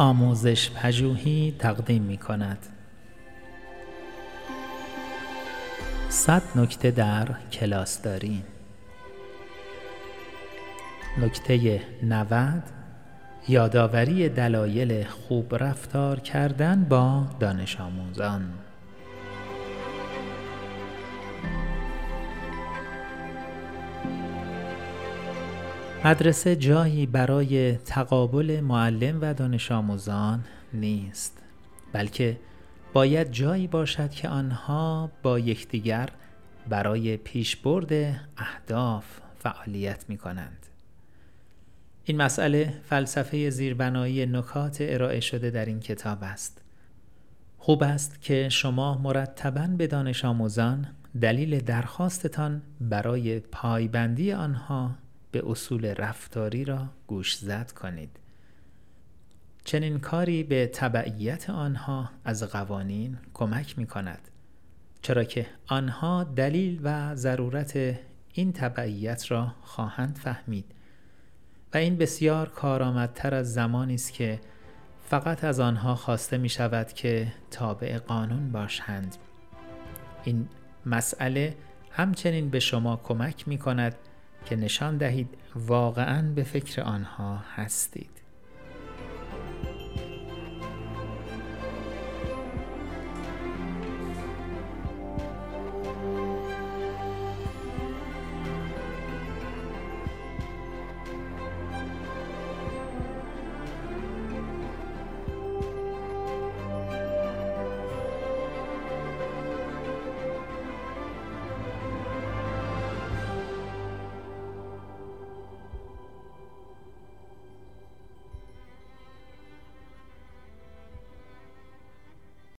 آموزش پژوهی تقدیم می کند. صد نکته در کلاس داریم. نکته 90 یادآوری دلایل خوب رفتار کردن با دانش آموزان مدرسه جایی برای تقابل معلم و دانش آموزان نیست بلکه باید جایی باشد که آنها با یکدیگر برای پیشبرد اهداف فعالیت می کنند این مسئله فلسفه زیربنایی نکات ارائه شده در این کتاب است. خوب است که شما مرتبا به دانش آموزان دلیل درخواستتان برای پایبندی آنها به اصول رفتاری را گوشزد کنید. چنین کاری به تبعیت آنها از قوانین کمک می کند چرا که آنها دلیل و ضرورت این تبعیت را خواهند فهمید. و این بسیار کارآمدتر از زمانی است که فقط از آنها خواسته می شود که تابع قانون باشند. این مسئله همچنین به شما کمک می کند که نشان دهید واقعا به فکر آنها هستید.